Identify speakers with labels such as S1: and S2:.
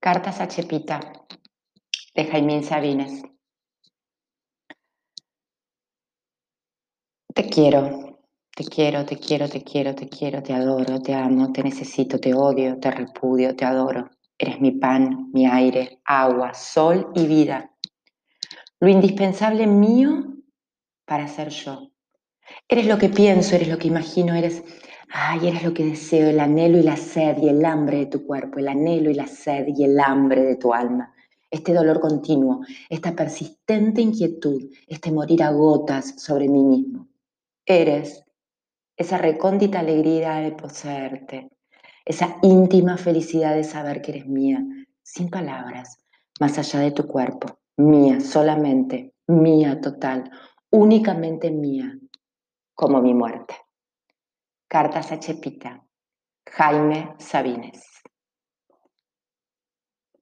S1: Cartas a Chepita de Jaimín Sabines. Te quiero, te quiero, te quiero, te quiero, te quiero, te adoro, te amo, te necesito, te odio, te repudio, te adoro. Eres mi pan, mi aire, agua, sol y vida. Lo indispensable mío para ser yo. Eres lo que pienso, eres lo que imagino, eres Ay, eres lo que deseo, el anhelo y la sed y el hambre de tu cuerpo, el anhelo y la sed y el hambre de tu alma. Este dolor continuo, esta persistente inquietud, este morir a gotas sobre mí mismo. Eres esa recóndita alegría de poseerte, esa íntima felicidad de saber que eres mía, sin palabras, más allá de tu cuerpo, mía solamente, mía total, únicamente mía, como mi muerte. Cartas a Chepita. Jaime Sabines.